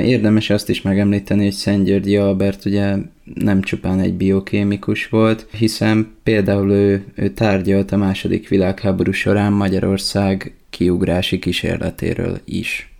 Érdemes azt is megemlíteni, hogy Szent Györgyi Albert ugye nem csupán egy biokémikus volt, hiszen például ő, ő tárgyalt a második világháború során Magyarország kiugrási kísérletéről is.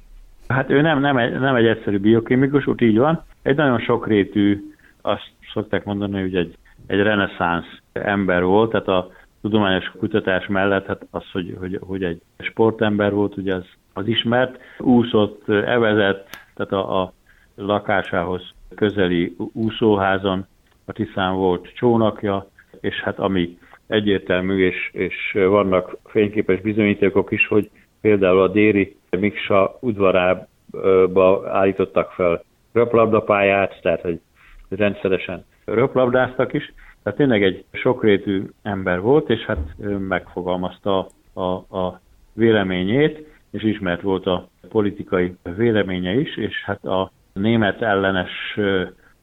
Hát ő nem, nem, egy, nem egy egyszerű biokémikus, úgy így van. Egy nagyon sokrétű, azt szokták mondani, hogy egy, egy reneszánsz ember volt, tehát a tudományos kutatás mellett hát az, hogy, hogy, hogy egy sportember volt, ugye az, az ismert, úszott, evezett, tehát a, a lakásához közeli úszóházon a Tiszán volt csónakja, és hát ami egyértelmű, és, és vannak fényképes bizonyítékok is, hogy például a déri Miksa udvarába állítottak fel röplabdapályát, tehát hogy rendszeresen röplabdáztak is. Tehát tényleg egy sokrétű ember volt, és hát megfogalmazta a, a véleményét, és ismert volt a politikai véleménye is, és hát a német ellenes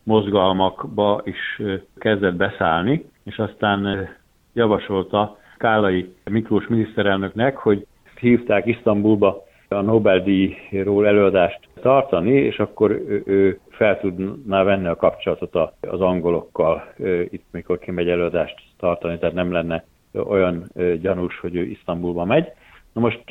mozgalmakba is kezdett beszállni, és aztán javasolta Kálai Miklós miniszterelnöknek, hogy hívták Isztambulba a Nobel-díjról előadást tartani, és akkor ő, fel tudná venni a kapcsolatot az angolokkal itt, mikor kimegy előadást tartani, tehát nem lenne olyan gyanús, hogy ő Isztambulba megy. Na most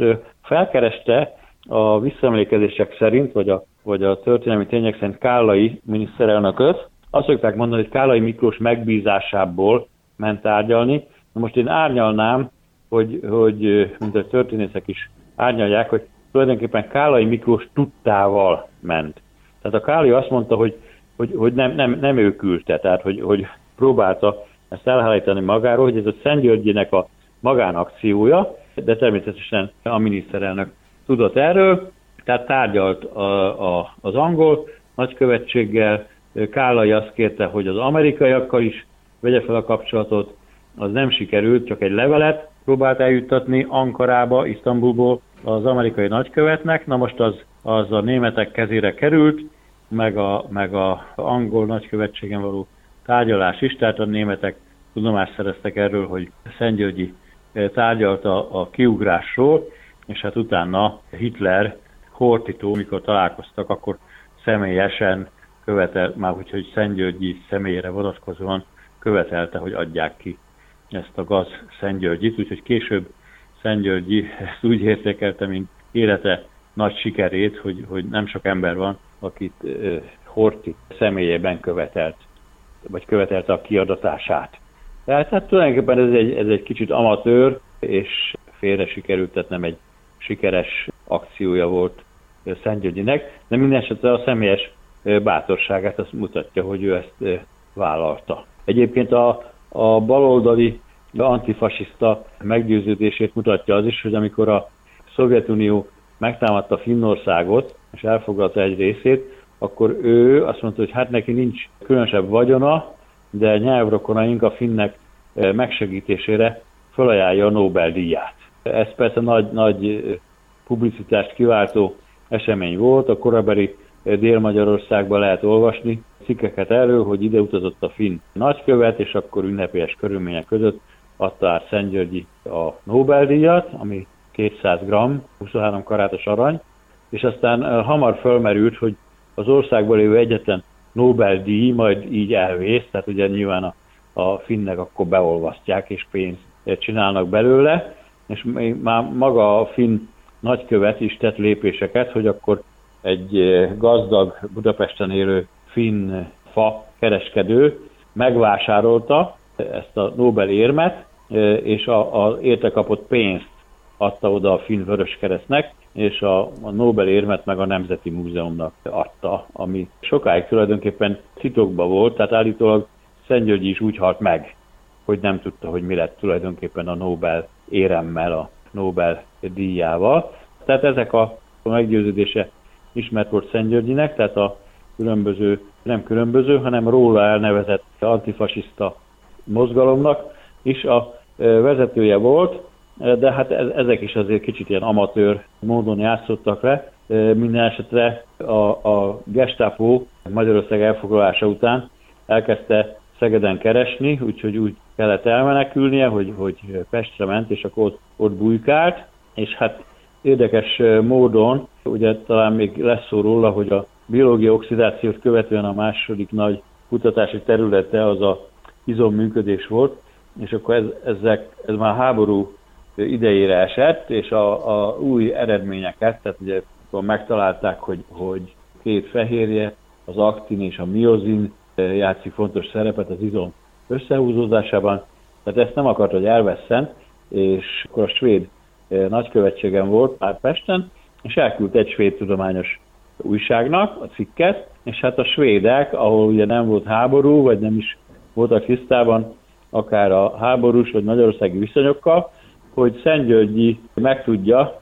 felkereste a visszaemlékezések szerint, vagy a, vagy a történelmi tények szerint Kállai miniszterelnököt, azt szokták mondani, hogy Kállai Miklós megbízásából ment tárgyalni. Na most én árnyalnám, hogy, hogy mint a történészek is árnyalják, hogy tulajdonképpen Kálai Miklós tudtával ment. Tehát a Káli azt mondta, hogy, hogy, hogy nem, nem, nem ő küldte, tehát hogy, hogy próbálta ezt elhárítani magáról, hogy ez a Szent Györgyinek a magánakciója, de természetesen a miniszterelnök tudott erről, tehát tárgyalt a, a, az angol nagykövetséggel, Kálai azt kérte, hogy az amerikaiakkal is vegye fel a kapcsolatot, az nem sikerült, csak egy levelet próbált eljuttatni Ankarába, Isztambulból az amerikai nagykövetnek, na most az, az a németek kezére került, meg a, meg a angol nagykövetségen való tárgyalás is, tehát a németek tudomást szereztek erről, hogy Szentgyörgyi eh, tárgyalta a kiugrásról, és hát utána Hitler, Hortitó, mikor találkoztak, akkor személyesen követel, már úgyhogy Szentgyörgyi személyére vonatkozóan követelte, hogy adják ki ezt a gaz Szentgyörgyit, úgyhogy később Szentgyörgyi ezt úgy értékelte, mint élete nagy sikerét, hogy, hogy nem sok ember van, akit Horti személyében követelt, vagy követelte a kiadatását. Tehát hát tulajdonképpen ez egy, ez egy kicsit amatőr, és félre sikerült, tehát nem egy sikeres akciója volt Szentgyörgyinek, de minden esetre a személyes bátorságát azt mutatja, hogy ő ezt vállalta. Egyébként a, a baloldali antifasiszta meggyőződését mutatja az is, hogy amikor a Szovjetunió megtámadta Finnországot, és elfoglalta egy részét, akkor ő azt mondta, hogy hát neki nincs különösebb vagyona, de nyelvrokonaink a finnek eh, megsegítésére felajánlja a Nobel-díját. Ez persze nagy, nagy eh, publicitást kiváltó esemény volt, a korabeli eh, Dél-Magyarországban lehet olvasni cikkeket erről, hogy ide utazott a finn nagykövet, és akkor ünnepélyes körülmények között adta át Szentgyörgyi a Nobel-díjat, ami 200 g, 23 karátos arany, és aztán hamar fölmerült, hogy az országban lévő egyetlen Nobel-díj majd így elvész, tehát ugye nyilván a, a finnek akkor beolvasztják és pénzt csinálnak belőle, és már maga a finn nagykövet is tett lépéseket, hogy akkor egy gazdag Budapesten élő finn fa kereskedő megvásárolta ezt a Nobel érmet, és a, a érte kapott pénzt adta oda a Finn Vöröskeresztnek, és a, a Nobel érmet meg a Nemzeti Múzeumnak adta, ami sokáig tulajdonképpen titokba volt, tehát állítólag Szentgyörgyi is úgy halt meg, hogy nem tudta, hogy mi lett tulajdonképpen a Nobel éremmel, a Nobel díjával. Tehát ezek a, a meggyőződése ismert volt Szentgyörgyinek, tehát a különböző, nem különböző, hanem róla elnevezett antifasiszta mozgalomnak is a vezetője volt, de hát ezek is azért kicsit ilyen amatőr módon játszottak le. Minden esetre a, a Gestapo Magyarország elfoglalása után elkezdte Szegeden keresni, úgyhogy úgy kellett elmenekülnie, hogy, hogy Pestre ment, és akkor ott, ott bujkált, és hát érdekes módon, ugye talán még lesz szó róla, hogy a biológiai oxidációt követően a második nagy kutatási területe az a izomműködés volt, és akkor ez, ezek, ez már háború idejére esett, és a, a új eredményeket, tehát ugye akkor megtalálták, hogy, hogy két fehérje, az aktin és a miozin játszik fontos szerepet az izom összehúzódásában, tehát ezt nem akart, hogy elvesszen, és akkor a svéd nagykövetségen volt már Pesten, és elküldt egy svéd tudományos újságnak a cikket, és hát a svédek, ahol ugye nem volt háború, vagy nem is voltak tisztában akár a háborús vagy magyarországi viszonyokkal, hogy Szentgyörgyi megtudja,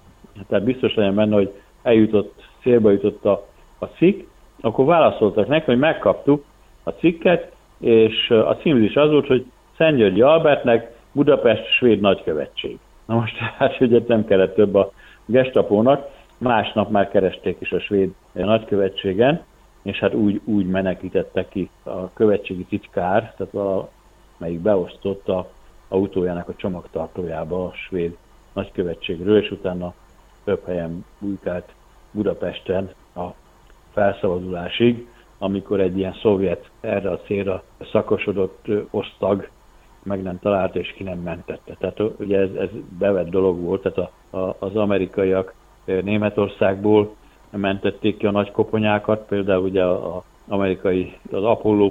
tehát biztos legyen benne, hogy eljutott, célba jutott a, a cikk, akkor válaszoltak neki, hogy megkaptuk a cikket, és a címzés az volt, hogy Szentgyörgyi Albertnek Budapest svéd nagykövetség. Na most hát ugye nem kellett több a gestapónak, másnap már keresték is a svéd nagykövetségen, és hát úgy, úgy menekítette ki a követségi titkár, tehát a, melyik beosztotta autójának a csomagtartójába a svéd nagykövetségről, és utána több helyen bujkált Budapesten a felszabadulásig, amikor egy ilyen szovjet erre a célra szakosodott osztag meg nem találta és ki nem mentette. Tehát ugye ez, ez bevett dolog volt, tehát a, a, az amerikaiak Németországból mentették ki a nagy koponyákat, például ugye az amerikai, az Apollo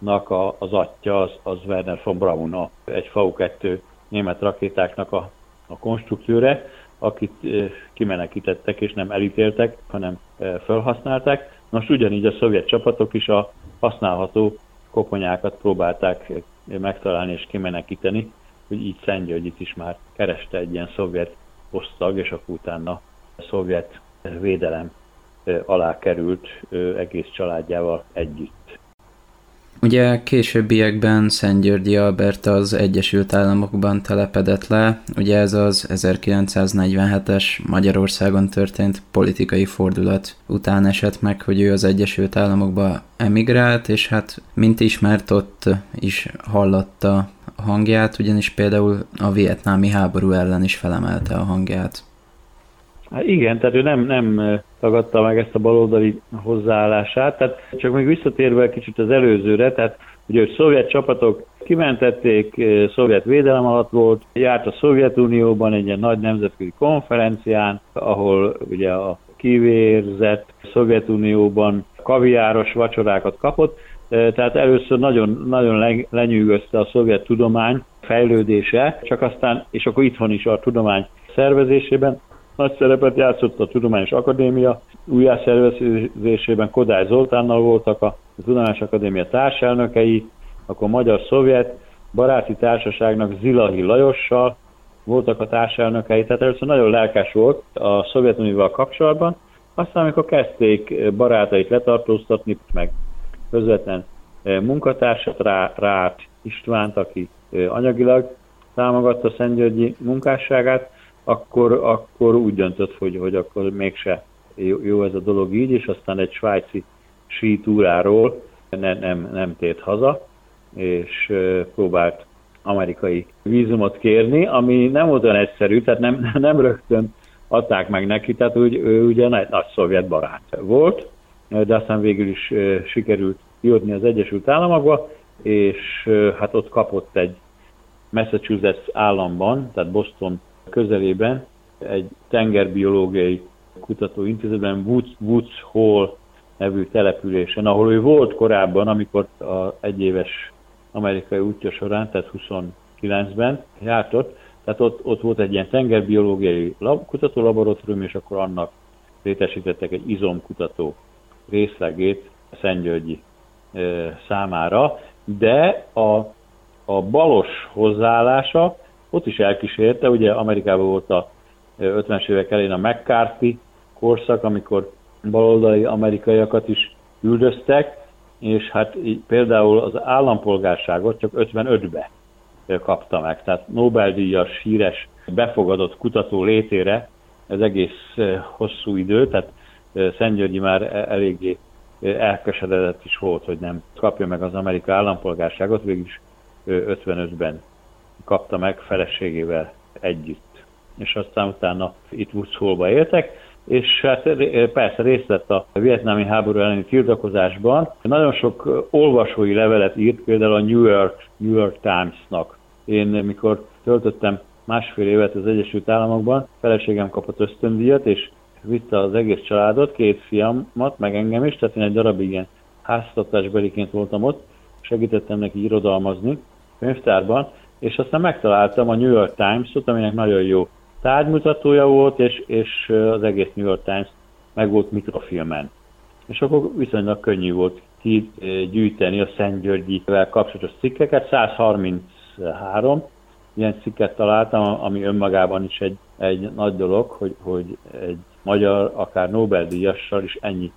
programnak a, az atya, az, az Werner von Braun, a, egy V2 német rakétáknak a, a konstruktőre, akit kimenekítettek és nem elítéltek, hanem felhasználták. Most ugyanígy a szovjet csapatok is a használható koponyákat próbálták megtalálni és kimenekíteni, hogy így Szentgyörgyit is már kereste egy ilyen szovjet osztag, és akkor utána a szovjet védelem alá került egész családjával együtt. Ugye későbbiekben Szentgyörgyi Albert az Egyesült Államokban telepedett le, ugye ez az 1947-es Magyarországon történt politikai fordulat után esett meg, hogy ő az Egyesült Államokba emigrált, és hát mint ismert ott is hallotta a hangját, ugyanis például a vietnámi háború ellen is felemelte a hangját. Hát igen, tehát ő nem, nem tagadta meg ezt a baloldali hozzáállását, tehát csak még visszatérve kicsit az előzőre, tehát ugye hogy szovjet csapatok kimentették, szovjet védelem alatt volt, járt a Szovjetunióban egy ilyen nagy nemzetközi konferencián, ahol ugye a kivérzett Szovjetunióban kaviáros vacsorákat kapott, tehát először nagyon, nagyon lenyűgözte a szovjet tudomány fejlődése, csak aztán, és akkor itthon is a tudomány szervezésében, nagy szerepet játszott a Tudományos Akadémia újjászervezésében, Kodály Zoltánnal voltak a Tudományos Akadémia társelnökei, akkor Magyar-Szovjet Baráti Társaságnak Zilahi Lajossal voltak a társelnökei, tehát először nagyon lelkes volt a Szovjetunióval kapcsolatban, aztán amikor kezdték barátait letartóztatni, meg közvetlen munkatársat, rá, Rát Istvánt, aki anyagilag támogatta Szentgyörgyi munkásságát, akkor, akkor úgy döntött, hogy, hogy akkor mégse jó, ez a dolog így, és aztán egy svájci sítúráról ne, nem, nem tért haza, és próbált amerikai vízumot kérni, ami nem olyan egyszerű, tehát nem, nem rögtön adták meg neki, tehát úgy, ő ugye nagy, nagy szovjet barát volt, de aztán végül is sikerült jutni az Egyesült Államokba, és hát ott kapott egy Massachusetts államban, tehát Boston közelében egy tengerbiológiai kutatóintézetben Woods, Woods Hall nevű településen, ahol ő volt korábban, amikor a egyéves amerikai útja során, tehát 29-ben járt ott, tehát ott, ott volt egy ilyen tengerbiológiai lab, kutatólaboratórium, és akkor annak létesítettek egy izomkutató részlegét Szentgyörgyi e, számára, de a, a balos hozzáállása ott is elkísérte, ugye Amerikában volt a 50-es évek elején a McCarthy korszak, amikor baloldali amerikaiakat is üldöztek, és hát így például az állampolgárságot csak 55-be kapta meg. Tehát Nobel-díjas, híres, befogadott kutató létére ez egész hosszú idő, tehát Szentgyörgyi már e-, eléggé elkeseredett is volt, hogy nem kapja meg az amerikai állampolgárságot, végülis 55-ben kapta meg feleségével együtt. És aztán utána itt Wutzholba éltek, és hát persze részt vett a vietnámi háború elleni tiltakozásban. Nagyon sok olvasói levelet írt például a New York, New York Times-nak. Én mikor töltöttem másfél évet az Egyesült Államokban, feleségem kapott ösztöndíjat, és vitte az egész családot, két fiamat, meg engem is, tehát én egy darabig ilyen háztartásbeliként voltam ott, segítettem neki irodalmazni könyvtárban, és aztán megtaláltam a New York Times-ot, aminek nagyon jó tárgymutatója volt, és, és az egész New York Times meg volt mikrofilmen. És akkor viszonylag könnyű volt gyűjteni a Szent Györgyivel kapcsolatos cikkeket, 133 ilyen cikket találtam, ami önmagában is egy, egy nagy dolog, hogy, hogy egy magyar, akár Nobel-díjassal is ennyi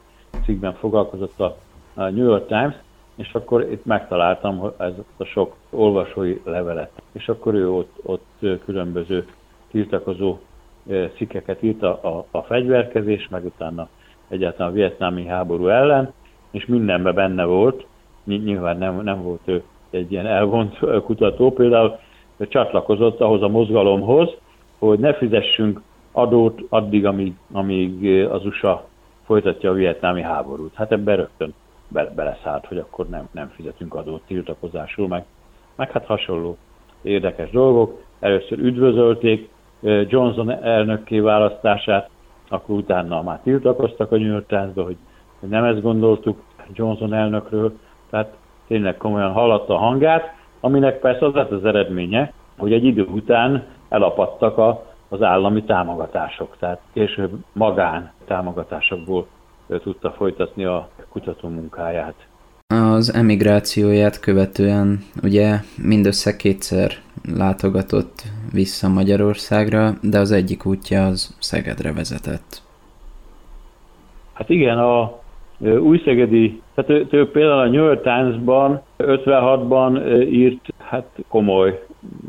cikkben foglalkozott a New York Times, és akkor itt megtaláltam ezt a sok olvasói levelet. És akkor ő ott, ott különböző tiltakozó cikkeket írt a, a, a fegyverkezés, meg utána egyáltalán a vietnámi háború ellen, és mindenben benne volt, nyilván nem, nem volt ő egy ilyen elvont kutató, például csatlakozott ahhoz a mozgalomhoz, hogy ne fizessünk adót addig, amíg, amíg az USA folytatja a vietnámi háborút. Hát ebben rögtön be, beleszállt, hogy akkor nem, nem fizetünk adót tiltakozásul, meg, meg hát hasonló érdekes dolgok. Először üdvözölték Johnson elnökké választását, akkor utána már tiltakoztak a New York Times-ba, hogy, nem ezt gondoltuk Johnson elnökről, tehát tényleg komolyan hallatta a hangját, aminek persze az lett az eredménye, hogy egy idő után elapadtak a, az állami támogatások, tehát később magán támogatásokból tudta folytatni a kutató munkáját. Az emigrációját követően ugye mindössze kétszer látogatott vissza Magyarországra, de az egyik útja az Szegedre vezetett. Hát igen, a újszegedi, tehát ő, ő például a New York Times-ban 56-ban írt, hát komoly,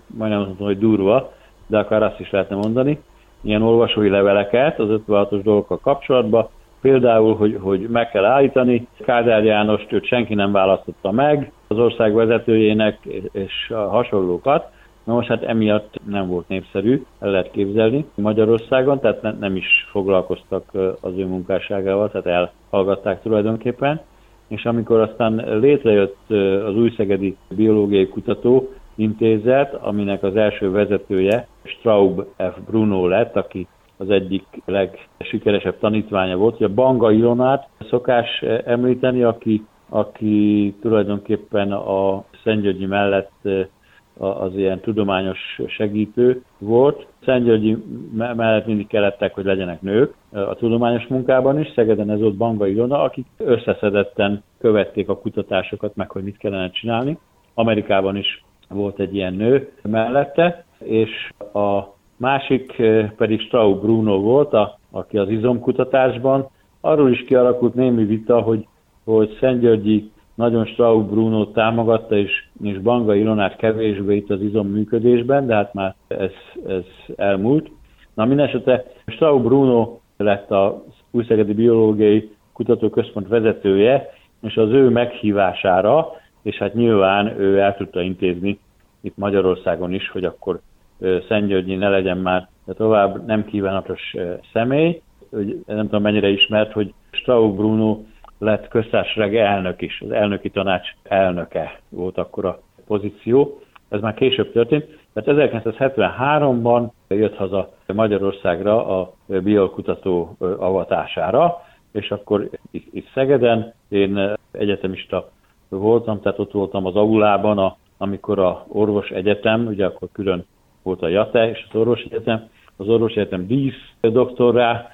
majdnem azt mondom, hogy durva, de akár azt is lehetne mondani, ilyen olvasói leveleket az 56-os dolgokkal kapcsolatban, például, hogy, hogy meg kell állítani, Kádár Jánost őt senki nem választotta meg, az ország vezetőjének és a hasonlókat, Na most hát emiatt nem volt népszerű, el lehet képzelni Magyarországon, tehát ne, nem is foglalkoztak az ő munkásságával, tehát elhallgatták tulajdonképpen. És amikor aztán létrejött az Újszegedi Biológiai Kutató Intézet, aminek az első vezetője Straub F. Bruno lett, aki az egyik legsikeresebb tanítványa volt. Ugye Banga Ilonát szokás említeni, aki, aki tulajdonképpen a Szentgyörgyi mellett az ilyen tudományos segítő volt. Szentgyörgyi mellett mindig kellettek, hogy legyenek nők a tudományos munkában is. Szegeden ez volt Banga Ilona, akik összeszedetten követték a kutatásokat, meg hogy mit kellene csinálni. Amerikában is volt egy ilyen nő mellette, és a másik pedig Straub Bruno volt, a, aki az izomkutatásban. Arról is kialakult némi vita, hogy, hogy Szentgyörgyi nagyon Straub Bruno támogatta, és, és Banga Ilonát kevésbé itt az izom működésben, de hát már ez, ez elmúlt. Na minden esetre Straub Bruno lett a Újszegedi Biológiai Kutatóközpont vezetője, és az ő meghívására, és hát nyilván ő el tudta intézni itt Magyarországon is, hogy akkor Szentgyörgyi ne legyen már de tovább nem kívánatos személy. Hogy nem tudom mennyire ismert, hogy Straub Bruno lett köztársaság elnök is, az elnöki tanács elnöke volt akkor a pozíció. Ez már később történt. Tehát 1973-ban jött haza Magyarországra a biokutató avatására, és akkor itt Szegeden én egyetemista voltam, tehát ott voltam az aulában, a, amikor a orvos egyetem, ugye akkor külön volt a JATE és az orvos egyetem, az orvos egyetem dísz doktorrá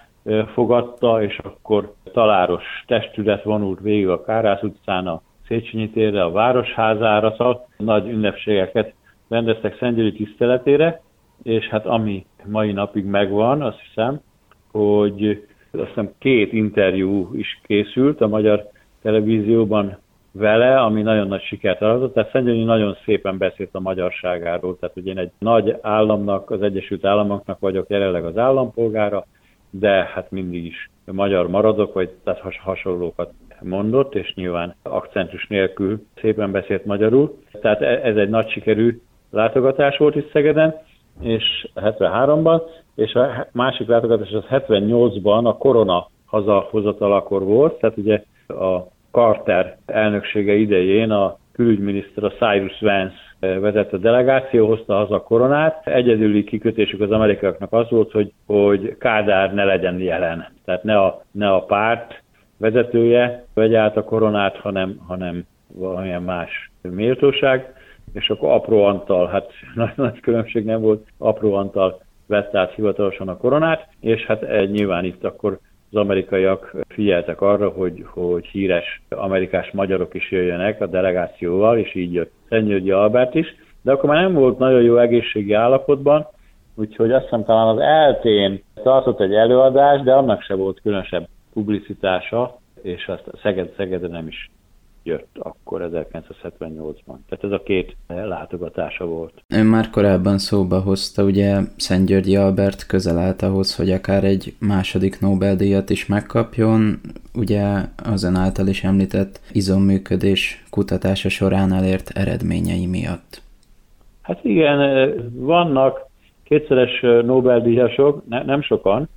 fogadta, és akkor taláros testület vonult végig a Kárász utcán a Széchenyi térre, a Városházára, szóval nagy ünnepségeket rendeztek Szentgyőri tiszteletére, és hát ami mai napig megvan, azt hiszem, hogy azt hiszem két interjú is készült a magyar televízióban vele, ami nagyon nagy sikert aratott. Tehát Szentgyörgyi nagyon szépen beszélt a magyarságáról, tehát ugye én egy nagy államnak, az Egyesült Államoknak vagyok jelenleg az állampolgára, de hát mindig is magyar maradok, vagy tehát has, hasonlókat mondott, és nyilván akcentus nélkül szépen beszélt magyarul. Tehát e, ez egy nagy sikerű látogatás volt itt Szegeden, és 73-ban, és a másik látogatás az 78-ban a korona hazahozatalakor volt, tehát ugye a Carter elnöksége idején a külügyminiszter, a Cyrus Vance vezette a delegáció, hozta haza a koronát. Egyedüli kikötésük az amerikaiaknak az volt, hogy, hogy Kádár ne legyen jelen. Tehát ne a, ne a párt vezetője vegye át a koronát, hanem, hanem valamilyen más méltóság, és akkor apró Antal, hát nagy, nagy különbség nem volt, apró Antal vett át hivatalosan a koronát, és hát nyilván itt akkor az amerikaiak figyeltek arra, hogy, hogy híres amerikás magyarok is jöjjenek a delegációval, és így jött Szentgyörgyi Albert is, de akkor már nem volt nagyon jó egészségi állapotban, úgyhogy azt hiszem talán az eltén tartott egy előadást, de annak se volt különösebb publicitása, és azt Szeged, Szegeden nem is jött akkor 1978-ban. Tehát ez a két látogatása volt. Ön már korábban szóba hozta, ugye Szent Györgyi Albert közel állt ahhoz, hogy akár egy második Nobel-díjat is megkapjon, ugye az ön által is említett izomműködés kutatása során elért eredményei miatt. Hát igen, vannak kétszeres Nobel-díjasok, ne, nem sokan,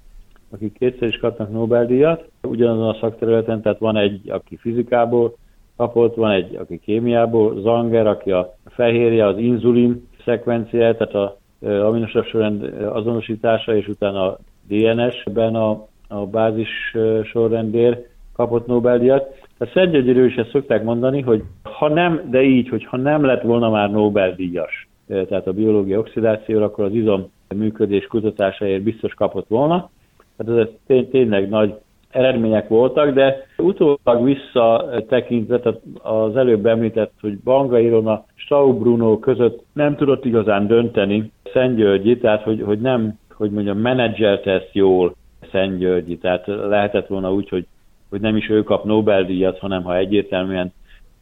akik kétszer is kapnak Nobel-díjat, ugyanazon a szakterületen, tehát van egy, aki fizikából kapott, van egy, aki kémiából, Zanger, aki a fehérje, az inzulin szekvenciája, tehát a aminosav sorrend azonosítása, és utána a DNS-ben a, a bázis sorrendért kapott Nobel-díjat. A Szentgyörgyéről is ezt szokták mondani, hogy ha nem, de így, hogy ha nem lett volna már Nobel-díjas, tehát a biológia oxidációra, akkor az izom működés kutatásáért biztos kapott volna. Tehát ez tény, tényleg nagy eredmények voltak, de utólag visszatekintve, az előbb említett, hogy Banga Irona, Stau Bruno között nem tudott igazán dönteni Szentgyörgyi, tehát hogy, hogy nem, hogy mondjam, menedzselte ezt jól Szentgyörgyi, tehát lehetett volna úgy, hogy, hogy nem is ő kap Nobel-díjat, hanem ha egyértelműen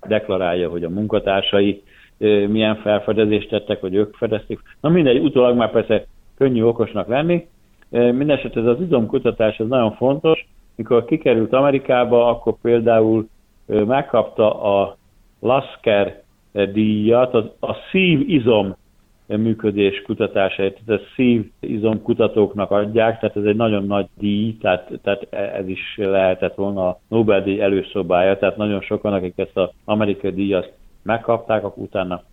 deklarálja, hogy a munkatársai milyen felfedezést tettek, vagy ők fedezték. Na mindegy, utólag már persze könnyű okosnak lenni. Mindenesetre ez az izomkutatás ez nagyon fontos, mikor kikerült Amerikába, akkor például megkapta a Lasker díjat, a, a szív-izom működés kutatásáért, tehát a szív-izom kutatóknak adják, tehát ez egy nagyon nagy díj, tehát, tehát ez is lehetett volna a Nobel-díj előszobája, tehát nagyon sokan, akik ezt az amerikai díjat megkapták, akkor utána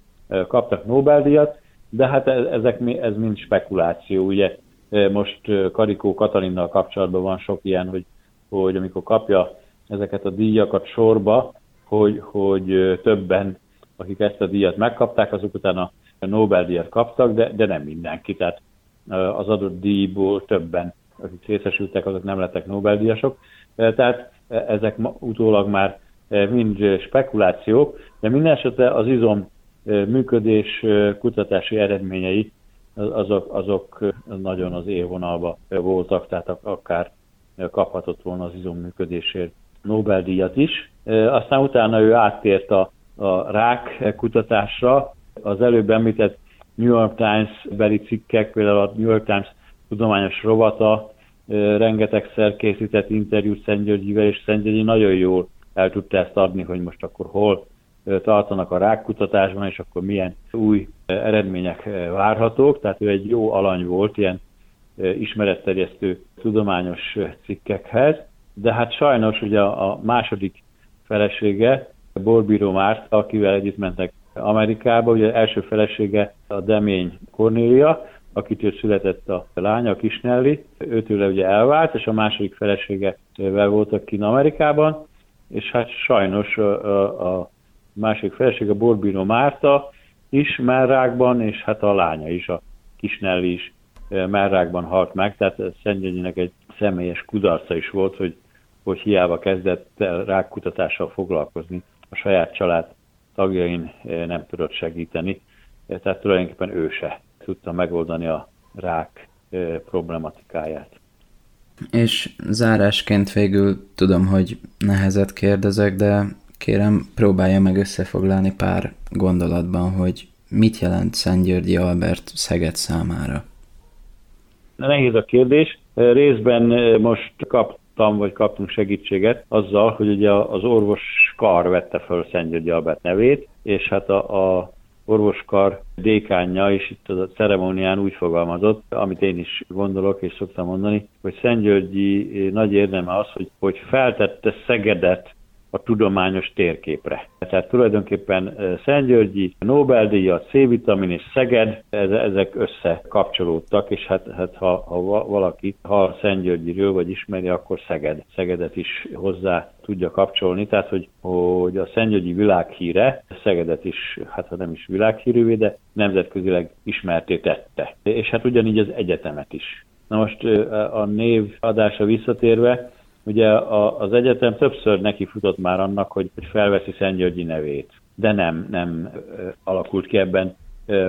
kaptak Nobel-díjat, de hát e, ezek, ez mind spekuláció, ugye? Most Karikó Katalinnal kapcsolatban van sok ilyen, hogy hogy amikor kapja ezeket a díjakat sorba, hogy, hogy többen, akik ezt a díjat megkapták, azok utána a Nobel-díjat kaptak, de, de nem mindenki. Tehát az adott díjból többen, akik részesültek, azok nem lettek Nobel-díjasok. Tehát ezek utólag már mind spekulációk, de minden esetre az izom működés kutatási eredményei azok, azok nagyon az élvonalba voltak, tehát akár kaphatott volna az izomműködésért Nobel-díjat is. Aztán utána ő áttért a, a rák kutatásra. Az előbb említett New York Times beli cikkek, például a New York Times tudományos rovata rengetegszer készített interjút Szentgyörgyivel, és Szentgyörgyi nagyon jól el tudta ezt adni, hogy most akkor hol tartanak a rákkutatásban, és akkor milyen új eredmények várhatók. Tehát ő egy jó alany volt, ilyen ismeretterjesztő tudományos cikkekhez, de hát sajnos ugye a második felesége, Borbíró Márt, akivel együtt mentek Amerikába, ugye első felesége a Demény Cornélia, akitől született a lánya, a Kisnelli, őtőle ugye elvált, és a második feleségevel voltak kint Amerikában, és hát sajnos a, a másik felesége, Borbino Márta is merrákban, és hát a lánya is, a Kisnelli is Merrákban halt meg, tehát Szentgyörgyinek egy személyes kudarca is volt, hogy, hogy hiába kezdett rákkutatással foglalkozni, a saját család tagjain nem tudott segíteni, tehát tulajdonképpen ő se tudta megoldani a rák problematikáját. És zárásként végül tudom, hogy nehezet kérdezek, de kérem, próbálja meg összefoglalni pár gondolatban, hogy mit jelent Szent Györgyi Albert Szeged számára. Nehéz a kérdés. Részben most kaptam, vagy kaptunk segítséget azzal, hogy ugye az orvos kar vette föl Szent György Albert nevét, és hát a, a orvoskar dékánja, és itt a ceremónián úgy fogalmazott, amit én is gondolok és szoktam mondani, hogy Szentgyörgyi nagy érdeme az, hogy, hogy feltette Szegedet a tudományos térképre. Tehát tulajdonképpen Szentgyörgyi, Nobel-díjat, C-vitamin és Szeged, ezek összekapcsolódtak, és hát, hát ha, ha valaki hall Szentgyörgyiről, vagy ismeri, akkor Szeged, Szegedet is hozzá tudja kapcsolni, tehát hogy, hogy a Szentgyörgyi világhíre Szegedet is, hát ha nem is világhírűvé, de nemzetközileg ismerté tette. És hát ugyanígy az egyetemet is. Na most a név adása visszatérve, Ugye az egyetem többször neki futott már annak, hogy felveszi Györgyi nevét, de nem, nem alakult ki ebben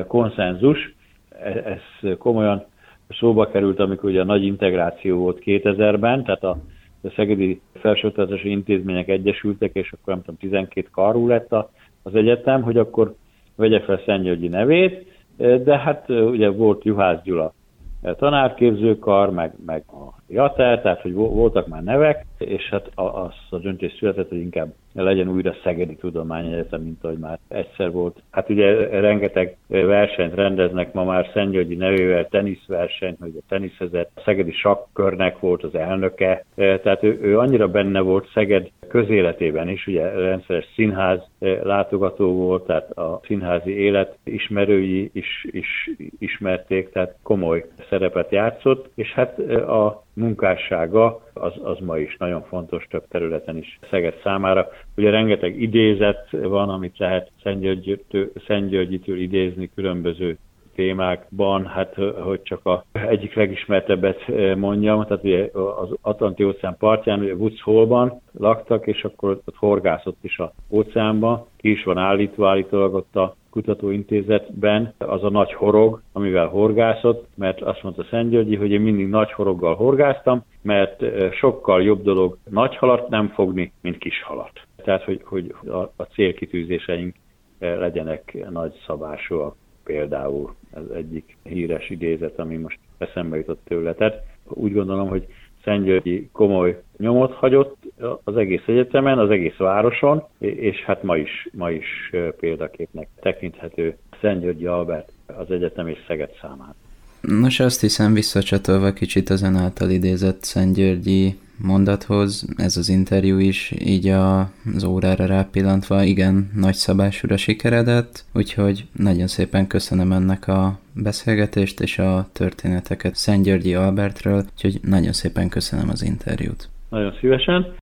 konszenzus. E, ez komolyan szóba került, amikor ugye a nagy integráció volt 2000-ben, tehát a, a Szegedi Felsőoktatási Intézmények egyesültek, és akkor nem tudom, 12 karú lett a, az egyetem, hogy akkor vegye fel Györgyi nevét, de hát ugye volt Juhász Gyula tanárképzőkar, meg, meg a Jater, tehát hogy voltak már nevek, és hát az a döntés született, hogy inkább legyen újra Szegedi Tudományegyetem, mint ahogy már egyszer volt. Hát ugye rengeteg versenyt rendeznek ma már Szentgyörgyi nevével, teniszversenyt, hogy a teniszezett, Szegedi sakkörnek volt az elnöke, tehát ő, ő annyira benne volt Szeged közéletében is, ugye rendszeres színház látogató volt, tehát a színházi élet ismerői is, is ismerték, tehát komoly szerepet játszott, és hát a munkássága az, az ma is nagyon fontos több területen is Szeged számára. Ugye rengeteg idézet van, amit lehet Szentgyörgyitől idézni különböző témákban, hát hogy csak a egyik legismertebbet mondjam, tehát ugye az Atlanti óceán partján, ugye Woods Hole-ban laktak, és akkor ott horgászott is a óceánban, ki is van állítva állítólag ott a kutatóintézetben az a nagy horog, amivel horgászott, mert azt mondta Szent Györgyi, hogy én mindig nagy horoggal horgáztam, mert sokkal jobb dolog nagy halat nem fogni, mint kis halat. Tehát, hogy, hogy a, a célkitűzéseink legyenek nagy szabásúak például ez egyik híres idézet, ami most eszembe jutott tőle. Úgy gondolom, hogy Szentgyörgyi komoly nyomot hagyott az egész egyetemen, az egész városon, és hát ma is, ma is példaképnek tekinthető Szentgyörgyi Albert az egyetem és Szeged számára. Nos, azt hiszem visszacsatolva kicsit az ön által idézett Szentgyörgyi mondathoz, ez az interjú is, így a, az órára rápillantva igen nagy szabásúra sikeredett, úgyhogy nagyon szépen köszönöm ennek a beszélgetést és a történeteket Szent Györgyi Albertről, úgyhogy nagyon szépen köszönöm az interjút. Nagyon szívesen.